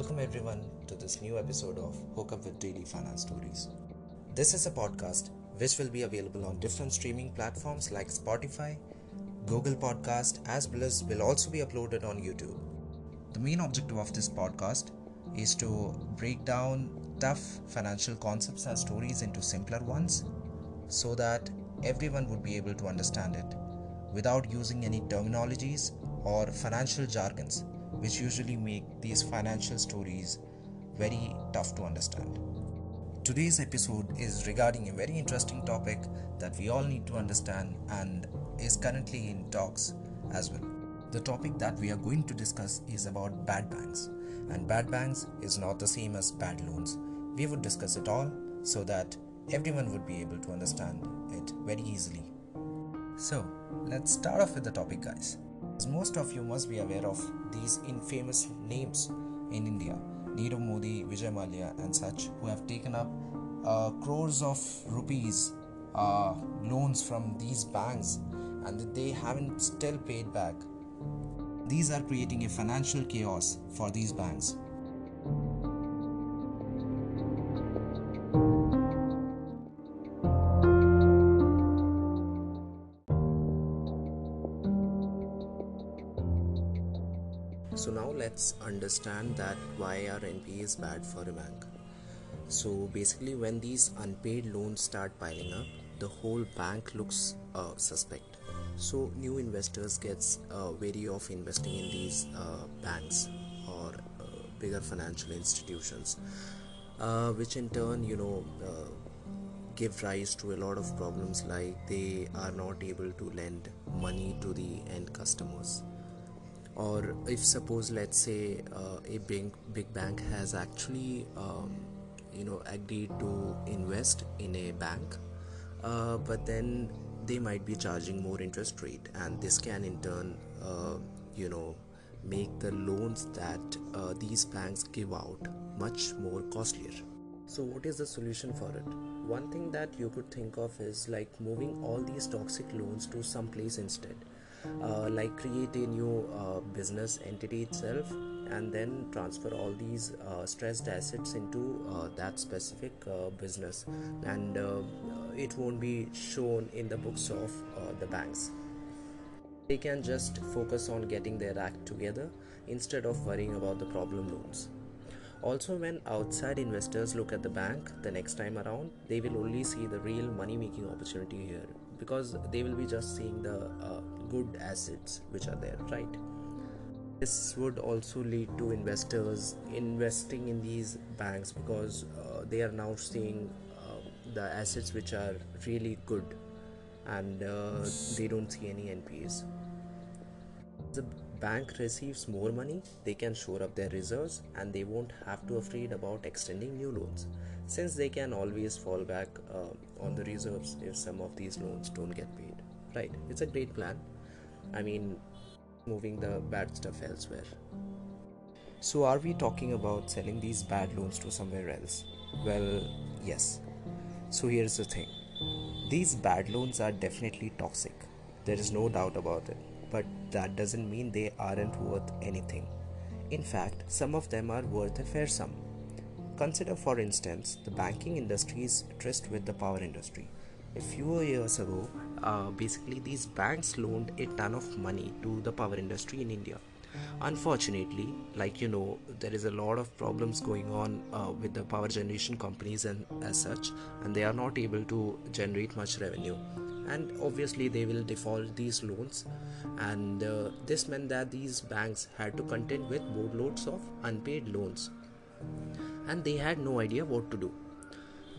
welcome everyone to this new episode of Hook Up with Daily Finance Stories. This is a podcast which will be available on different streaming platforms like Spotify, Google Podcast, as well as will also be uploaded on YouTube. The main objective of this podcast is to break down tough financial concepts and stories into simpler ones so that everyone would be able to understand it without using any terminologies or financial jargons which usually make these financial stories very tough to understand. Today's episode is regarding a very interesting topic that we all need to understand and is currently in talks as well. The topic that we are going to discuss is about bad banks, and bad banks is not the same as bad loans. We would discuss it all so that everyone would be able to understand it very easily. So, let's start off with the topic, guys. As most of you must be aware of these infamous names in India Nirav Modi, Vijay Mallya, and such, who have taken up uh, crores of rupees uh, loans from these banks and they haven't still paid back. These are creating a financial chaos for these banks. So now let's understand that why our NPA is bad for a bank. So basically, when these unpaid loans start piling up, the whole bank looks uh, suspect. So new investors gets uh, wary of investing in these uh, banks or uh, bigger financial institutions, uh, which in turn, you know, uh, give rise to a lot of problems like they are not able to lend money to the end customers or if suppose let's say uh, a big big bank has actually um, you know agreed to invest in a bank uh, but then they might be charging more interest rate. And this can in turn uh, you know make the loans that uh, these banks give out much more costlier. So what is the solution for it? One thing that you could think of is like moving all these toxic loans to some place instead like create a new uh, business entity itself and then transfer all these uh, stressed assets into uh, that specific uh, business. And uh, it won't be shown in the books of the banks. They can just focus on getting their act together instead of worrying about the problem loans. Also when outside investors look at the bank the next time around they will only see the real money making opportunity here because they will be just seeing the uh, good assets which are there right? This would also lead to investors investing in these banks because uh, they are now seeing uh, the assets which are really good and uh, they don't see any npas the bank receives more money they can shore up their reserves and they won't have to afraid about extending new loans. Since they can always fall back uh, on the reserves if some of these loans don't get paid right? It's a great plan i mean moving the bad stuff elsewhere so are we talking about selling these bad loans to somewhere else well yes so here's the thing these bad loans are definitely toxic there is no doubt about it but that doesn't mean they aren't worth anything. In fact, some of them are worth a fair sum. Consider, for instance, the banking industry's tryst with the power industry. A few years ago, uh, basically, these banks loaned a ton of money to the power industry in India. Unfortunately, like you know, there is a lot of problems going on uh, with the power generation companies and as such, and they are not able to generate much revenue. And obviously they will default these loans and uh, this meant that these banks had to contend with boatloads of unpaid loans. And they had no idea what to do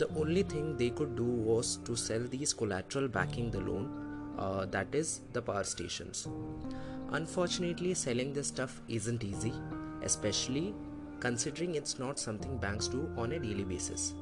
the only thing they could do was to sell these collateral backing the loan uh, that is the power stations. Unfortunately selling this stuff isn't easy especially considering it's not something banks do on a daily basis.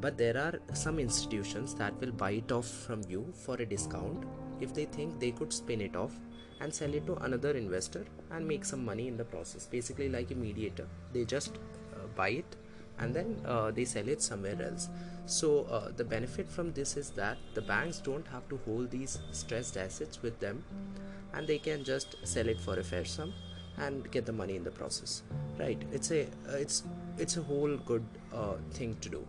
But there are some institutions that will buy it off from you for a discount if they think they could spin it off and sell it to another investor and make some money in the process. Basically like a mediator they just uh, buy it and then uh, they sell it somewhere else. So uh, the benefit from this is that the banks don't have to hold these stressed assets with them and they can just sell it for a fair sum and get the money in the process. Right. It's a it's it's a whole good uh, thing to do.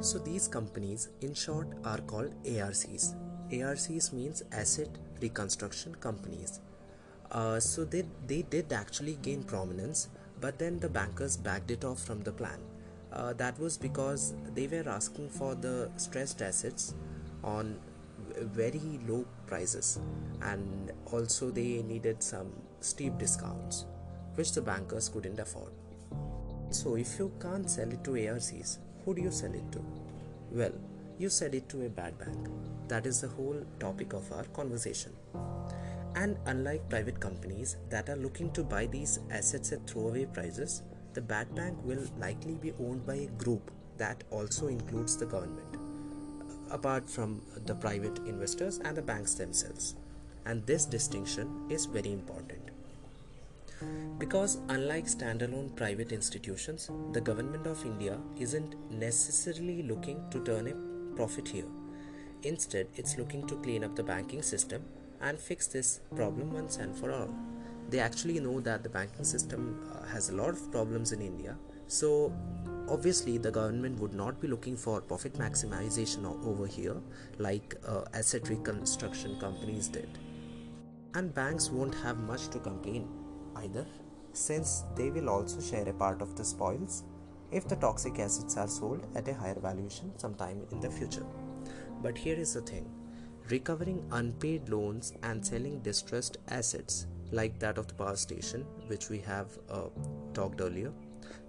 So these companies in short are called ARCs. ARCs means asset reconstruction companies. Uh, so they, they did actually gain prominence, but then the bankers backed it off from the plan. Uh, that was because they were asking for the stressed assets on very low prices and also they needed some steep discounts which the bankers couldn't afford. So if you can't sell it to ARCs, who do you sell it to? Well, you sell it to a bad bank. That is the whole topic of our conversation. And unlike private companies that are looking to buy these assets at throwaway prices, the bad bank will likely be owned by a group that also includes the government, apart from the private investors and the banks themselves. And this distinction is very important. Because, unlike standalone private institutions, the Government of India isn't necessarily looking to turn a profit here. Instead, it's looking to clean up the banking system and fix this problem once and for all. They actually know that the banking system uh, has a lot of problems in India, so obviously the government would not be looking for profit maximization over here like uh, asset reconstruction companies did. And banks won't have much to complain either, since they will also share a part of the spoils if the toxic assets are sold at a higher valuation sometime in the future. But here is the thing recovering unpaid loans and selling distressed assets like that of the power station, which we have uh, talked earlier,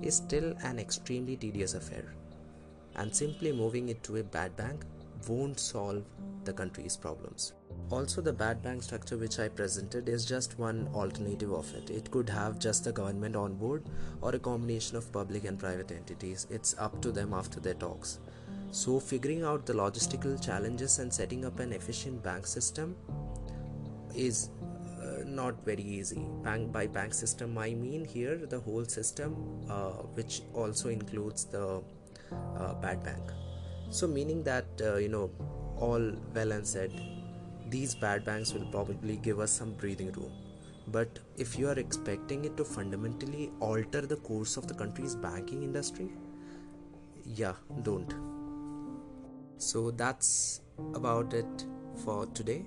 is still an extremely tedious affair. And simply moving it to a bad bank won't solve the country's problems. Also, the bad bank structure which I presented is just one alternative of it. It could have just the government on board or a combination of public and private entities. It's up to them after their talks. So, figuring out the logistical challenges and setting up an efficient bank system is uh, not very easy. Bank by bank system, I mean here the whole system, uh, which also includes the uh, bad bank. So, meaning that uh, you know, all well and said, these bad banks will probably give us some breathing room. But if you are expecting it to fundamentally alter the course of the country's banking industry, yeah, don't. So that's about it for today.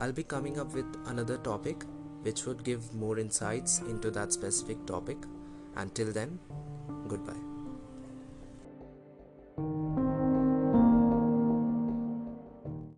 I'll be coming up with another topic which would give more insights into that specific topic. Until then, goodbye.